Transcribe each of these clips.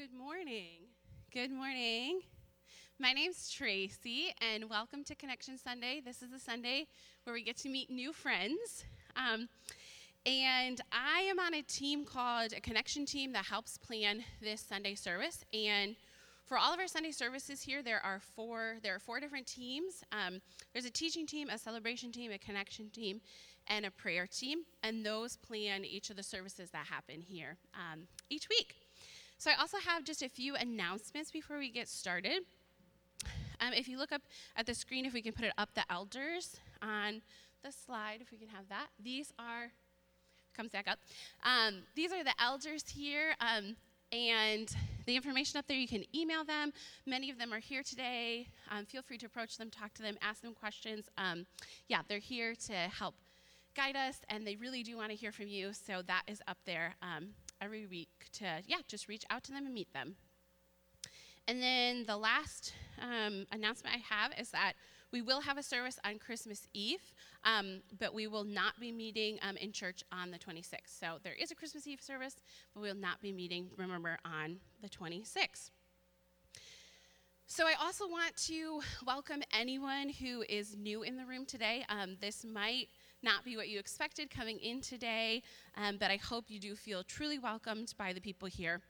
Good morning. Good morning. My name's Tracy, and welcome to Connection Sunday. This is a Sunday where we get to meet new friends. Um, and I am on a team called a connection team that helps plan this Sunday service. And for all of our Sunday services here, there are four. There are four different teams. Um, there's a teaching team, a celebration team, a connection team, and a prayer team. And those plan each of the services that happen here um, each week. So I also have just a few announcements before we get started. Um, if you look up at the screen, if we can put it up, the elders on the slide, if we can have that. These are comes back up. Um, these are the elders here, um, and the information up there, you can email them. Many of them are here today. Um, feel free to approach them, talk to them, ask them questions. Um, yeah, they're here to help guide us, and they really do want to hear from you. So that is up there um, every week to, yeah, just reach out to them and meet them. And then the last um, announcement I have is that we will have a service on Christmas Eve, um, but we will not be meeting um, in church on the 26th. So there is a Christmas Eve service, but we will not be meeting, remember, on the 26th. So, I also want to welcome anyone who is new in the room today. Um, this might not be what you expected coming in today, um, but I hope you do feel truly welcomed by the people here.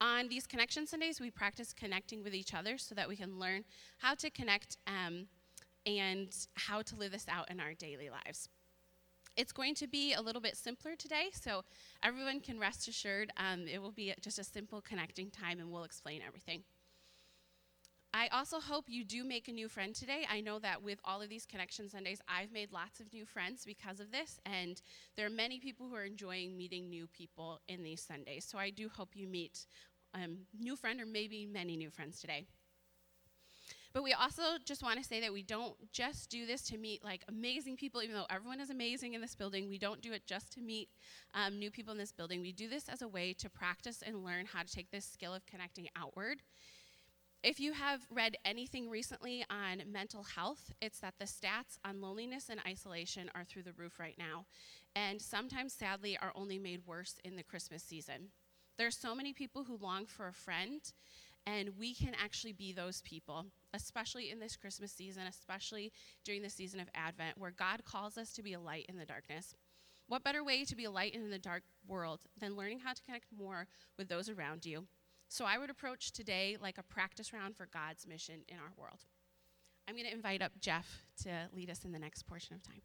On these Connection Sundays, we practice connecting with each other so that we can learn how to connect um, and how to live this out in our daily lives. It's going to be a little bit simpler today, so everyone can rest assured um, it will be just a simple connecting time and we'll explain everything. I also hope you do make a new friend today. I know that with all of these Connection Sundays, I've made lots of new friends because of this, and there are many people who are enjoying meeting new people in these Sundays. So I do hope you meet a um, new friend or maybe many new friends today. But we also just want to say that we don't just do this to meet like amazing people, even though everyone is amazing in this building. We don't do it just to meet um, new people in this building. We do this as a way to practice and learn how to take this skill of connecting outward. If you have read anything recently on mental health, it's that the stats on loneliness and isolation are through the roof right now, and sometimes, sadly, are only made worse in the Christmas season. There are so many people who long for a friend, and we can actually be those people, especially in this Christmas season, especially during the season of Advent, where God calls us to be a light in the darkness. What better way to be a light in the dark world than learning how to connect more with those around you? So I would approach today like a practice round for God's mission in our world. I'm going to invite up Jeff to lead us in the next portion of time.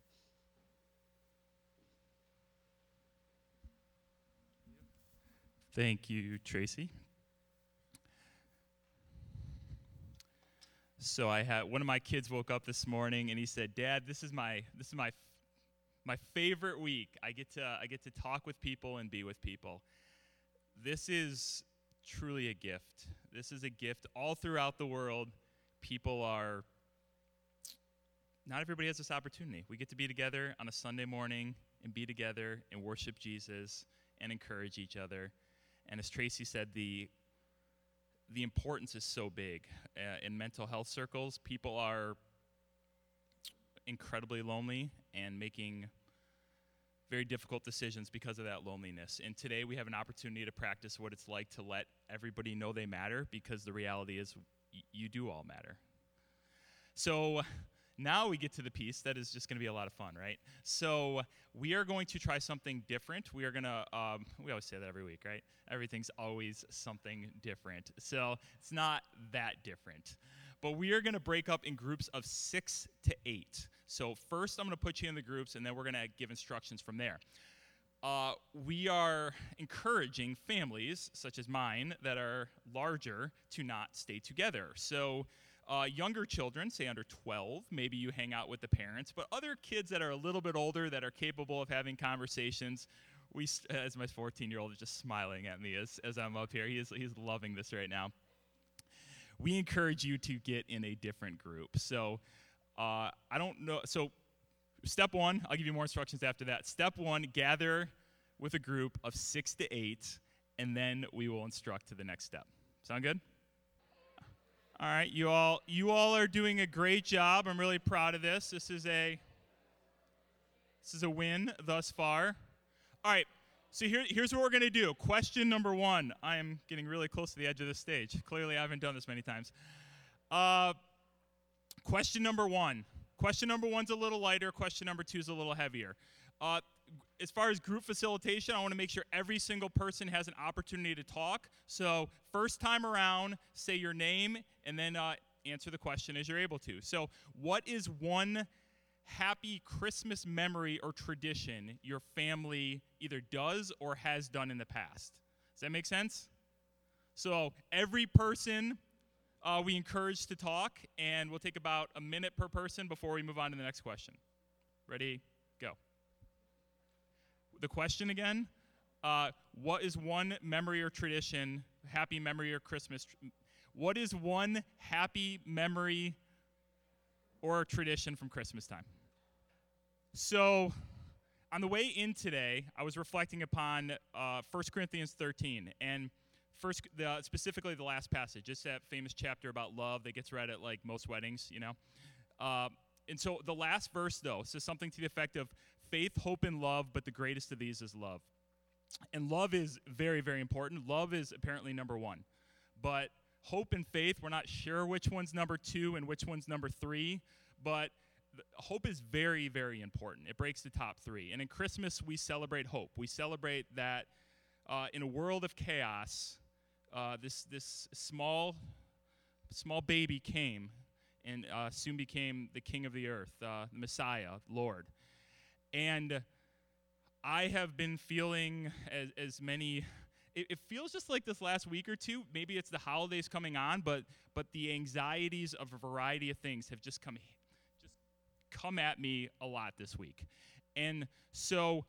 Thank you, Tracy. So I had one of my kids woke up this morning and he said, "Dad, this is my this is my my favorite week. I get to I get to talk with people and be with people. This is truly a gift. This is a gift all throughout the world. People are not everybody has this opportunity. We get to be together on a Sunday morning and be together and worship Jesus and encourage each other. And as Tracy said, the the importance is so big. Uh, in mental health circles, people are incredibly lonely and making very difficult decisions because of that loneliness. And today we have an opportunity to practice what it's like to let everybody know they matter because the reality is y- you do all matter. So now we get to the piece that is just going to be a lot of fun, right? So we are going to try something different. We are going to, um, we always say that every week, right? Everything's always something different. So it's not that different. But we are going to break up in groups of six to eight. So first, I'm going to put you in the groups, and then we're going to give instructions from there. Uh, we are encouraging families, such as mine, that are larger, to not stay together. So uh, younger children, say under 12, maybe you hang out with the parents, but other kids that are a little bit older that are capable of having conversations, we, as my 14 year old is just smiling at me as, as I'm up here, he is, he's loving this right now. We encourage you to get in a different group. So, uh, I don't know. So, step one, I'll give you more instructions after that. Step one, gather with a group of six to eight, and then we will instruct to the next step. Sound good? All right, you all you all are doing a great job. I'm really proud of this. This is a this is a win thus far. All right. So here, here's what we're to do. Question number one. I am getting really close to the edge of the stage. Clearly, I haven't done this many times. Uh, question number one. Question number one's a little lighter. Question number two is a little heavier. Uh, as far as group facilitation, I want to make sure every single person has an opportunity to talk. So, first time around, say your name and then uh, answer the question as you're able to. So, what is one happy Christmas memory or tradition your family either does or has done in the past? Does that make sense? So, every person uh, we encourage to talk, and we'll take about a minute per person before we move on to the next question. Ready? Go. The question again uh, What is one memory or tradition, happy memory or Christmas? What is one happy memory or tradition from Christmas time? So, on the way in today, I was reflecting upon uh, 1 Corinthians 13, and first, the, specifically the last passage. It's that famous chapter about love that gets read at like most weddings, you know. Uh, and so the last verse, though, says something to the effect of faith, hope, and love, but the greatest of these is love. And love is very, very important. Love is apparently number one. But hope and faith, we're not sure which one's number two and which one's number three, but hope is very, very important. It breaks the top three. And in Christmas, we celebrate hope. We celebrate that uh, in a world of chaos, uh, this, this small, small baby came and uh, soon became the king of the earth, uh, the Messiah, Lord. And I have been feeling as, as many it, feels just like this last week or two maybe it's the holidays coming on but but the anxieties of a variety of things have just come just come at me a lot this week and so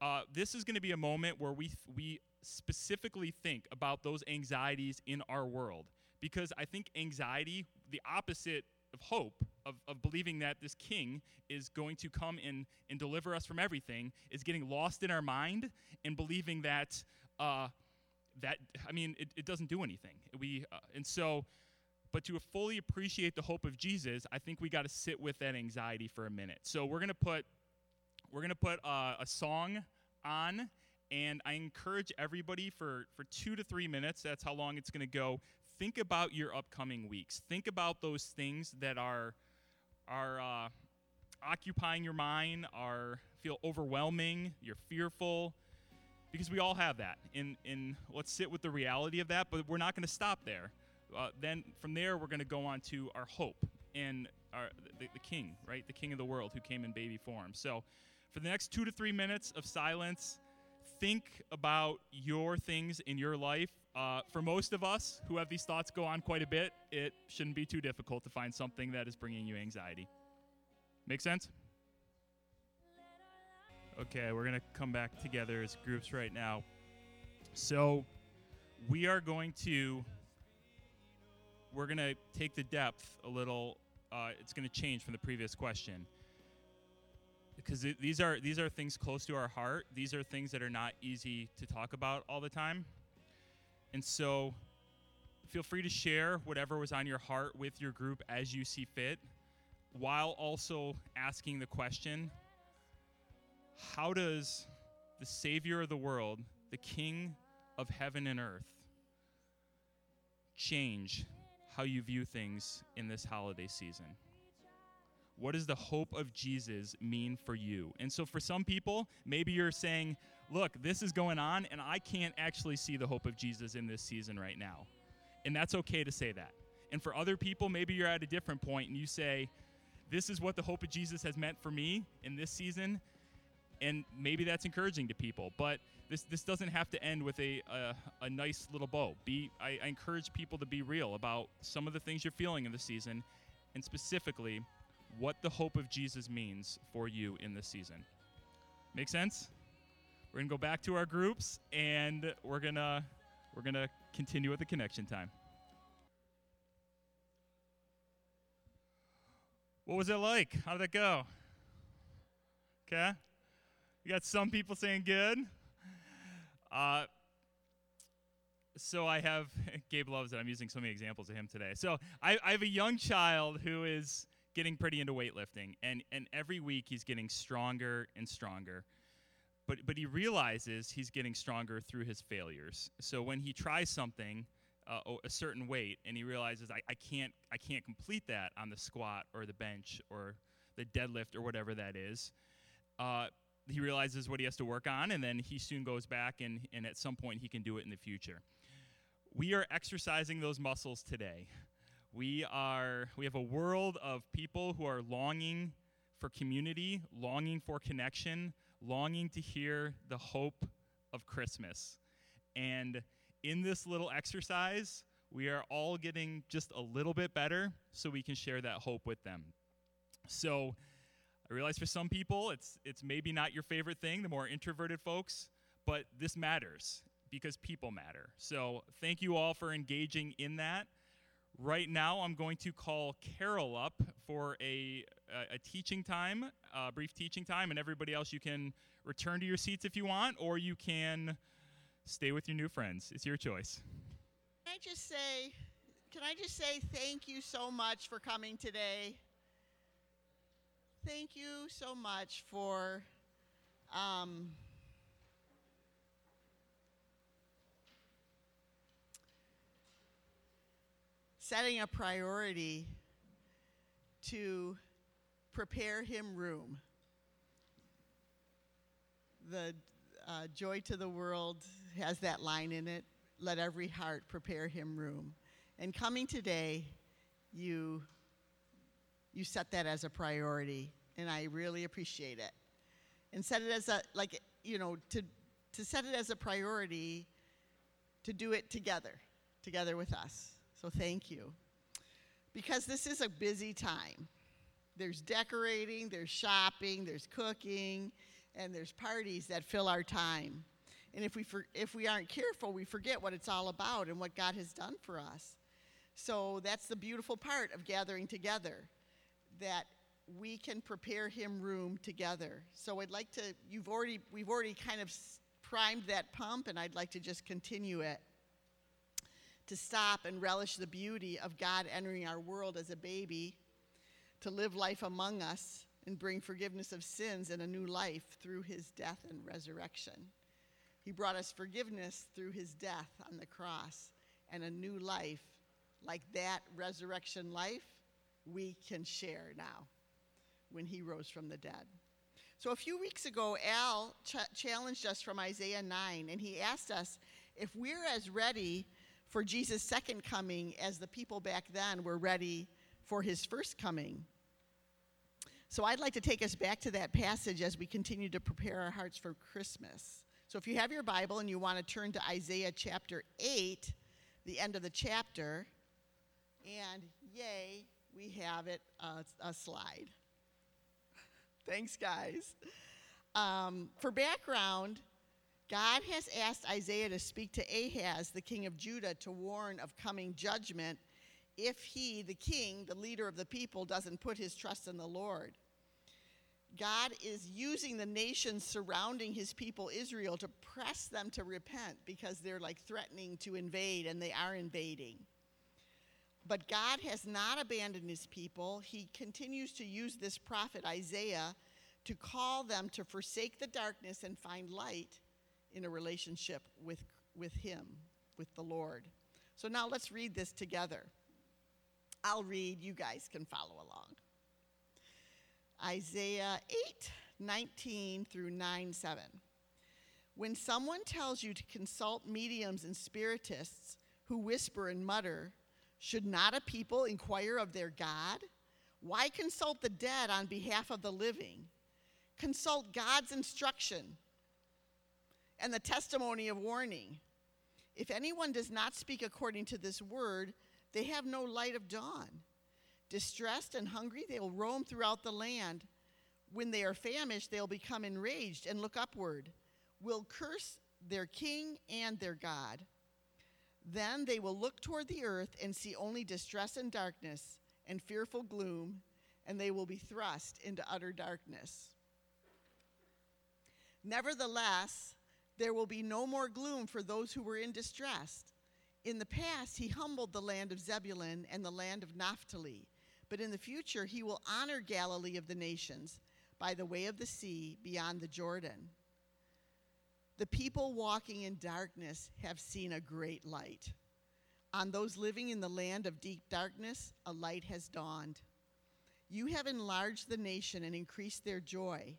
uh, this is going to be a moment where we we specifically think about those anxieties in our world because I think anxiety, the opposite of hope, of, of believing that this king is going to come in and deliver us from everything, is getting lost in our mind and believing that, uh, that I mean, it, it doesn't do anything. We, uh, and so, but to fully appreciate the hope of Jesus, I think we got to sit with that anxiety for a minute. So we're going to put, we're going to put uh, a song on and I encourage everybody for, for two to three minutes, that's how long it's going to go. Think about your upcoming weeks. Think about those things that are, are uh, occupying your mind, are feel overwhelming, you're fearful, because we all have that. And, and let's sit with the reality of that, but we're not going to stop there. Uh, then from there, we're going to go on to our hope and our, the, the King, right? The King of the world who came in baby form. So for the next two to three minutes of silence, think about your things in your life. Uh, for most of us who have these thoughts go on quite a bit, it shouldn't be too difficult to find something that is bringing you anxiety. Make sense? Okay, we're going to come back together as groups right now. So, we are going to we're going to take the depth a little uh, it's going to change from the previous question because these are these are things close to our heart. These are things that are not easy to talk about all the time. And so feel free to share whatever was on your heart with your group as you see fit while also asking the question how does the savior of the world, the king of heaven and earth change how you view things in this holiday season? What does the hope of Jesus mean for you? And so for some people, maybe you're saying, look, this is going on, and I can't actually see the hope of Jesus in this season right now. And that's okay to say that. And for other people, maybe you're at a different point and you say, this is what the hope of Jesus has meant for me in this season. And maybe that's encouraging to people. But this, this doesn't have to end with a, a, a nice little bow. Be, I, I encourage people to be real about some of the things you're feeling in the season, and specifically, what the hope of Jesus means for you in this season. Make sense? We're going to go back to our groups and we're going to we're going to continue with the connection time. What was it like? How did it go? Okay. You got some people saying good. Uh, so I have Gabe loves it. I'm using so many examples of him today. So I, I have a young child who is getting pretty into weightlifting, and, and every week he's getting stronger and stronger. but but he realizes he's getting stronger through his failures. So when he tries something uh, a certain weight and he realizes I, I can't I can't complete that on the squat or the bench or the deadlift or whatever that is, uh, he realizes what he has to work on and then he soon goes back and, and at some point he can do it in the future. We are exercising those muscles today. We are we have a world of people who are longing for community, longing for connection, longing to hear the hope of Christmas. And in this little exercise, we are all getting just a little bit better so we can share that hope with them. So I realize for some people it's it's maybe not your favorite thing, the more introverted folks, but this matters because people matter. So thank you all for engaging in that. Right now, I'm going to call Carol up for a, a, a teaching time, a brief teaching time, and everybody else, you can return to your seats if you want, or you can stay with your new friends. It's your choice. Can I just say, can I just say thank you so much for coming today? Thank you so much for um, setting a priority to prepare him room. The uh, Joy to the World has that line in it let every heart prepare him room. And coming today, you, you set that as a priority, and I really appreciate it. And set it as a, like, you know, to, to set it as a priority, to do it together, together with us. So thank you. Because this is a busy time. There's decorating, there's shopping, there's cooking, and there's parties that fill our time. And if we, for, if we aren't careful, we forget what it's all about and what God has done for us. So that's the beautiful part of gathering together, that we can prepare Him room together. So I'd like to, you've already, we've already kind of primed that pump, and I'd like to just continue it to stop and relish the beauty of God entering our world as a baby, to live life among us and bring forgiveness of sins and a new life through his death and resurrection. He brought us forgiveness through his death on the cross and a new life like that resurrection life we can share now when he rose from the dead. So a few weeks ago, Al ch- challenged us from Isaiah 9, and he asked us if we're as ready for Jesus' second coming as the people back then were ready for his first coming. So I'd like to take us back to that passage as we continue to prepare our hearts for Christmas. So if you have your Bible and you want to turn to Isaiah chapter 8, the end of the chapter, and yay, we have it uh, a slide. Thanks, guys. Um, for background, God has asked Isaiah to speak to Ahaz, the king of Judah, to warn of coming judgment if he, the king, the leader of the people, doesn't put his trust in the Lord. God is using the nations surrounding his people Israel to press them to repent because they're like threatening to invade and they are invading. But God has not abandoned his people. He continues to use this prophet Isaiah to call them to forsake the darkness and find light in a relationship with, with him, with the Lord. So now let's read this together. I'll read, you guys can follow along. Isaiah 8, 19 through 9, 7. When someone tells you to consult mediums and spiritists who whisper and mutter, should not a people inquire of their God? Why consult the dead on behalf of the living? Consult God's instruction and the testimony of warning. If anyone does not speak according to this word, they have no light of dawn. Distressed and hungry, they will roam throughout the land. When they are famished, they'll become enraged and look upward, will curse their king and their God. Then they will look toward the earth and see only distress and darkness and fearful gloom, and they will be thrust into utter darkness. Nevertheless, there will be no more gloom for those who were in distress. In the past, he humbled the land of Zebulun and the land of Naphtali but in the future, he will honor Galilee of the nations by the way of the sea beyond the Jordan. The people walking in darkness have seen a great light. On those living in the land of deep darkness, a light has dawned. You have enlarged the nation and increased their joy.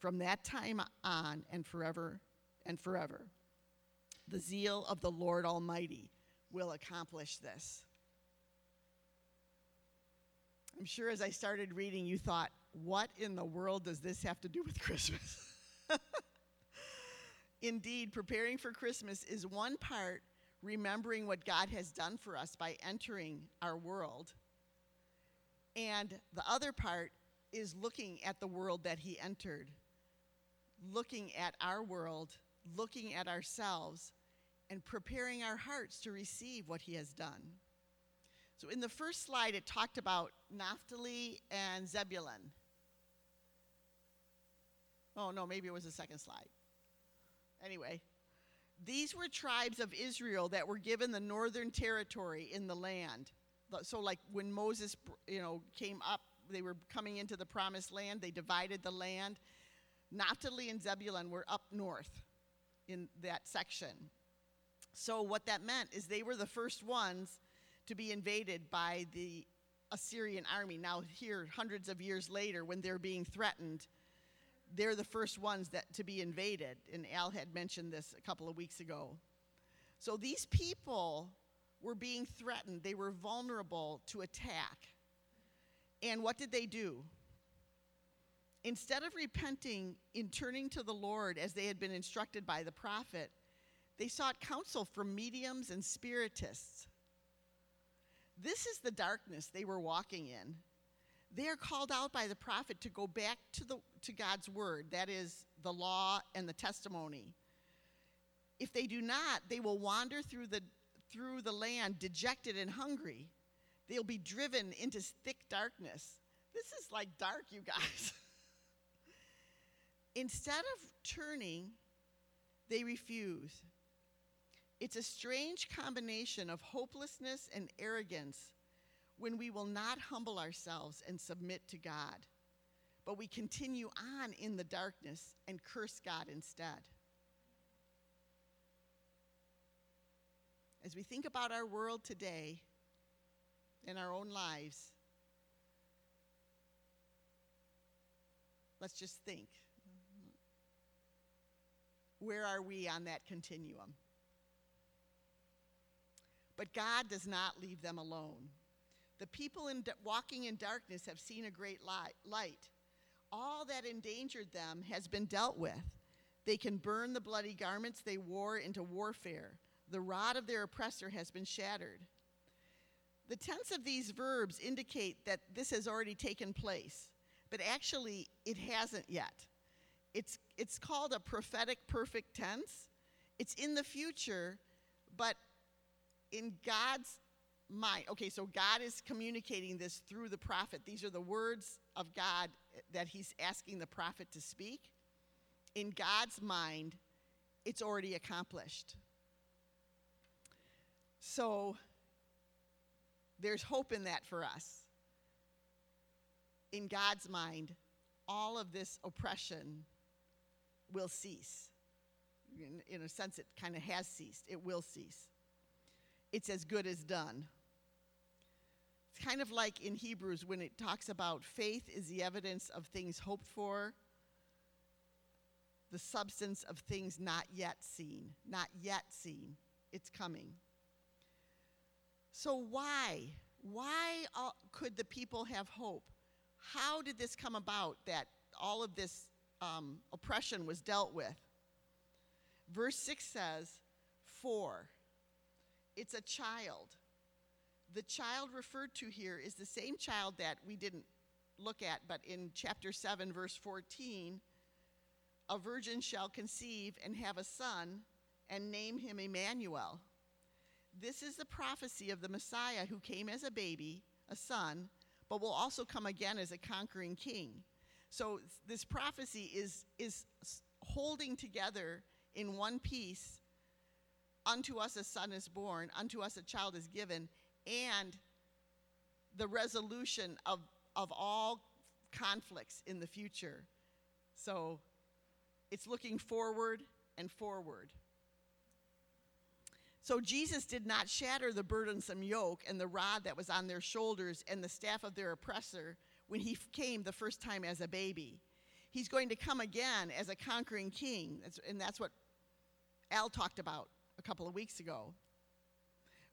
from that time on and forever and forever. The zeal of the Lord Almighty will accomplish this. I'm sure as I started reading, you thought, what in the world does this have to do with Christmas? Indeed, preparing for Christmas is one part remembering what God has done for us by entering our world. And the other part is looking at the world that He entered, looking at our world, looking at ourselves, and preparing our hearts to receive what He has done. So, in the first slide, it talked about Naphtali and Zebulun. Oh, no, maybe it was the second slide. Anyway, these were tribes of Israel that were given the northern territory in the land. So, like when Moses, you know, came up, they were coming into the promised land. They divided the land. Naphtali and Zebulun were up north in that section. So, what that meant is they were the first ones to be invaded by the Assyrian army. Now, here, hundreds of years later, when they're being threatened, they're the first ones that to be invaded. And al had mentioned this a couple of weeks ago. So these people were being threatened. They were vulnerable to attack. And what did they do instead of repenting in turning to the lord as they had been instructed by the prophet they sought counsel from mediums and spiritists this is the darkness they were walking in they are called out by the prophet to go back to, the, to God's word, that is, the law and the testimony. If they do not, they will wander through the, through the land dejected and hungry. They'll be driven into thick darkness. This is like dark, you guys. Instead of turning, they refuse. It's a strange combination of hopelessness and arrogance when we will not humble ourselves and submit to God, but we continue on in the darkness and curse God instead. As we think about our world today and our own lives, let's just think. Where are we on that continuum? But God does not leave them alone. The people in walking in darkness have seen a great light. All that endangered them has been dealt with. They can burn the bloody garments they wore into warfare. The rod of their oppressor has been shattered. The tense of these verbs indicate that this has already taken place, but actually it hasn't yet. It's, it's called a prophetic perfect tense. It's in the future, but in God's mind. Okay, so God is communicating this through the prophet. These are the words of God that he's asking the prophet to speak. In God's mind, it's already accomplished. So there's hope in that for us. In God's mind, all of this oppression will cease. In, in a sense, it kind of has ceased. It will cease. It's as good as done. It's kind of like in Hebrews when it talks about faith is the evidence of things hoped for, the substance of things not yet seen. Not yet seen. it's coming. So, why? Why could the people have hope? How did this come about that all of this um, oppression was dealt with? Verse 6 says, For it's a child. The child referred to here is the same child that we didn't look at, but in chapter 7, verse 14, a virgin shall conceive and have a son and name him Emmanuel. This is the prophecy of the Messiah who came as a baby, a son, but will also come again as a conquering king. So this prophecy is, is holding together in one piece unto us a son is born, unto us a child is given, and the resolution of, of all conflicts in the future. So it's looking forward and forward. So Jesus did not shatter the burdensome yoke and the rod that was on their shoulders and the staff of their oppressor when he came the first time as a baby. He's going to come again as a conquering king, and that's what Al talked about a couple of weeks ago.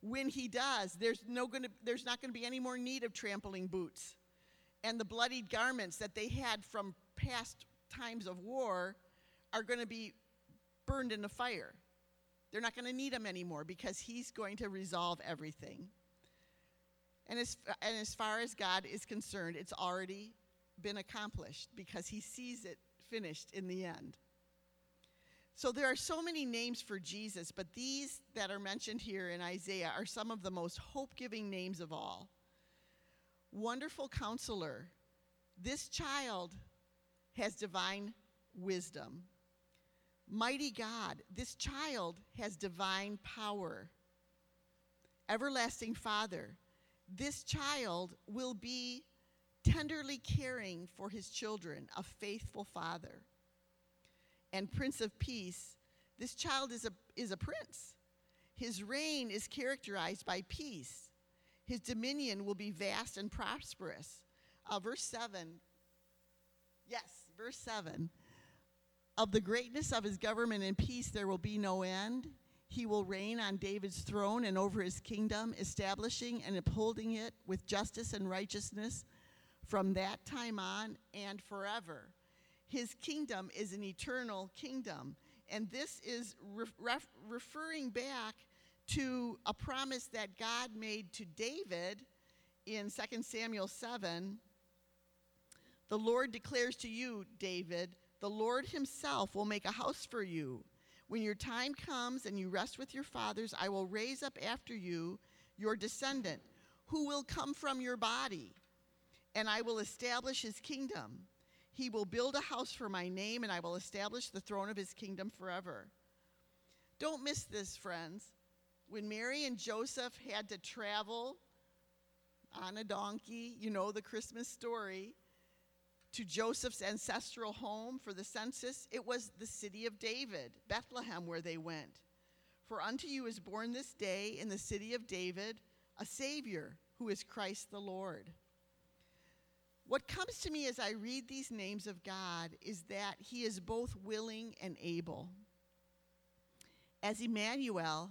When he does, there's, no gonna, there's not going to be any more need of trampling boots. And the bloodied garments that they had from past times of war are going to be burned in the fire. They're not going to need him anymore because he's going to resolve everything. And as, and as far as God is concerned, it's already been accomplished because he sees it finished in the end. So there are so many names for Jesus, but these that are mentioned here in Isaiah are some of the most hope giving names of all. Wonderful counselor. This child has divine wisdom. Mighty God, this child has divine power. Everlasting Father, this child will be tenderly caring for his children, a faithful father and Prince of Peace, this child is a, is a prince. His reign is characterized by peace. His dominion will be vast and prosperous. Uh, verse 7. Yes, verse 7. Of the greatness of his government and peace there will be no end. He will reign on David's throne and over his kingdom, establishing and upholding it with justice and righteousness from that time on and forever. His kingdom is an eternal kingdom. And this is ref- referring back to a promise that God made to David in 2 Samuel 7. The Lord declares to you, David, the Lord himself will make a house for you. When your time comes and you rest with your fathers, I will raise up after you your descendant, who will come from your body, and I will establish his kingdom. He will build a house for my name, and I will establish the throne of his kingdom forever. Don't miss this, friends. When Mary and Joseph had to travel on a donkey, you know the Christmas story, to Joseph's ancestral home for the census, it was the city of David, Bethlehem, where they went. For unto you is born this day in the city of David a Savior who is Christ the Lord. What comes to me as I read these names of God is that He is both willing and able. As Emmanuel,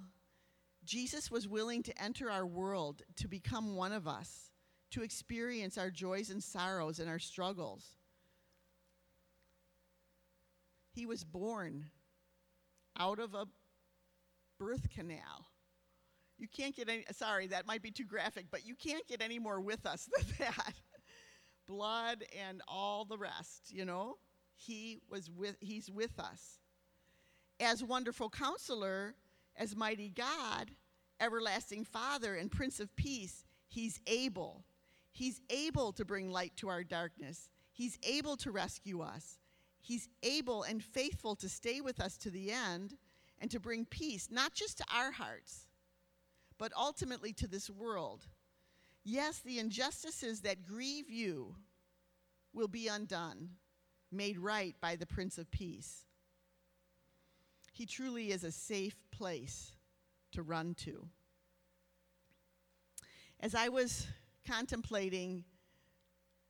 Jesus was willing to enter our world, to become one of us, to experience our joys and sorrows and our struggles. He was born out of a birth canal. You can't get any, sorry, that might be too graphic, but you can't get any more with us than that blood and all the rest, you know? He was with he's with us. As wonderful counselor, as mighty God, everlasting Father and Prince of Peace, he's able. He's able to bring light to our darkness. He's able to rescue us. He's able and faithful to stay with us to the end and to bring peace, not just to our hearts, but ultimately to this world Yes, the injustices that grieve you will be undone, made right by the Prince of Peace. He truly is a safe place to run to. As I was contemplating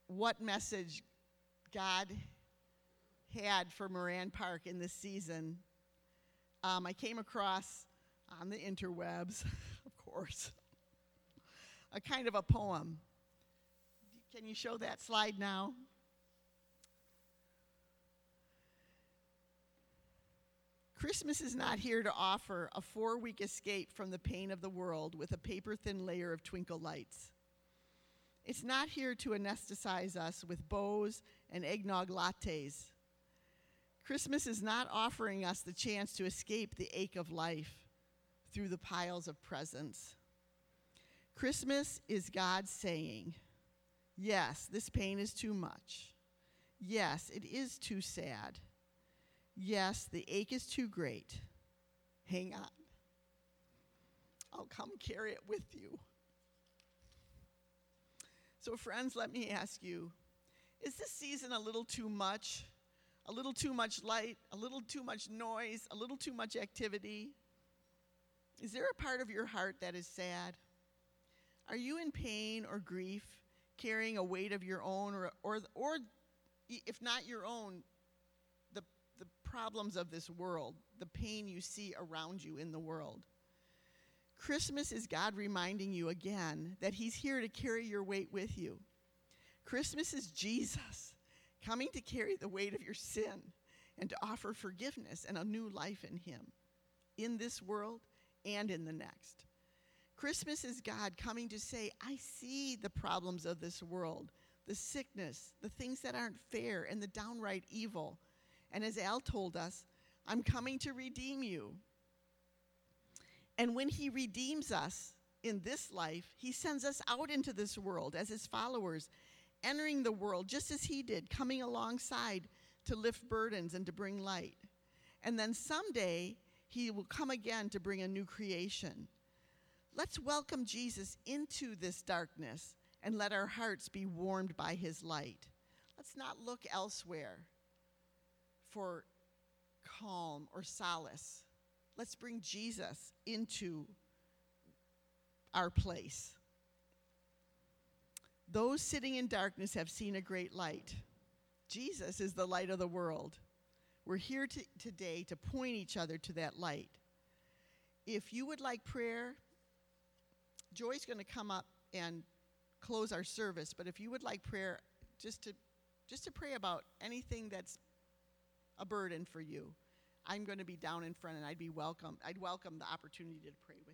what message God had for Moran Park in this season, um, I came across on the interwebs, of course. A kind of a poem. Can you show that slide now? Christmas is not here to offer a four week escape from the pain of the world with a paper thin layer of twinkle lights. It's not here to anesthetize us with bows and eggnog lattes. Christmas is not offering us the chance to escape the ache of life through the piles of presents. Christmas is God saying, Yes, this pain is too much. Yes, it is too sad. Yes, the ache is too great. Hang on. I'll come carry it with you. So, friends, let me ask you is this season a little too much? A little too much light? A little too much noise? A little too much activity? Is there a part of your heart that is sad? Are you in pain or grief, carrying a weight of your own, or, or, or if not your own, the, the problems of this world, the pain you see around you in the world? Christmas is God reminding you again that He's here to carry your weight with you. Christmas is Jesus coming to carry the weight of your sin and to offer forgiveness and a new life in Him in this world and in the next. Christmas is God coming to say, I see the problems of this world, the sickness, the things that aren't fair, and the downright evil. And as Al told us, I'm coming to redeem you. And when He redeems us in this life, He sends us out into this world as His followers, entering the world just as He did, coming alongside to lift burdens and to bring light. And then someday, He will come again to bring a new creation. Let's welcome Jesus into this darkness and let our hearts be warmed by His light. Let's not look elsewhere for calm or solace. Let's bring Jesus into our place. Those sitting in darkness have seen a great light. Jesus is the light of the world. We're here to, today to point each other to that light. If you would like prayer, Joy's going to come up and close our service, but if you would like prayer, just to just to pray about anything that's a burden for you. I'm going to be down in front and I'd be welcome. I'd welcome the opportunity to pray.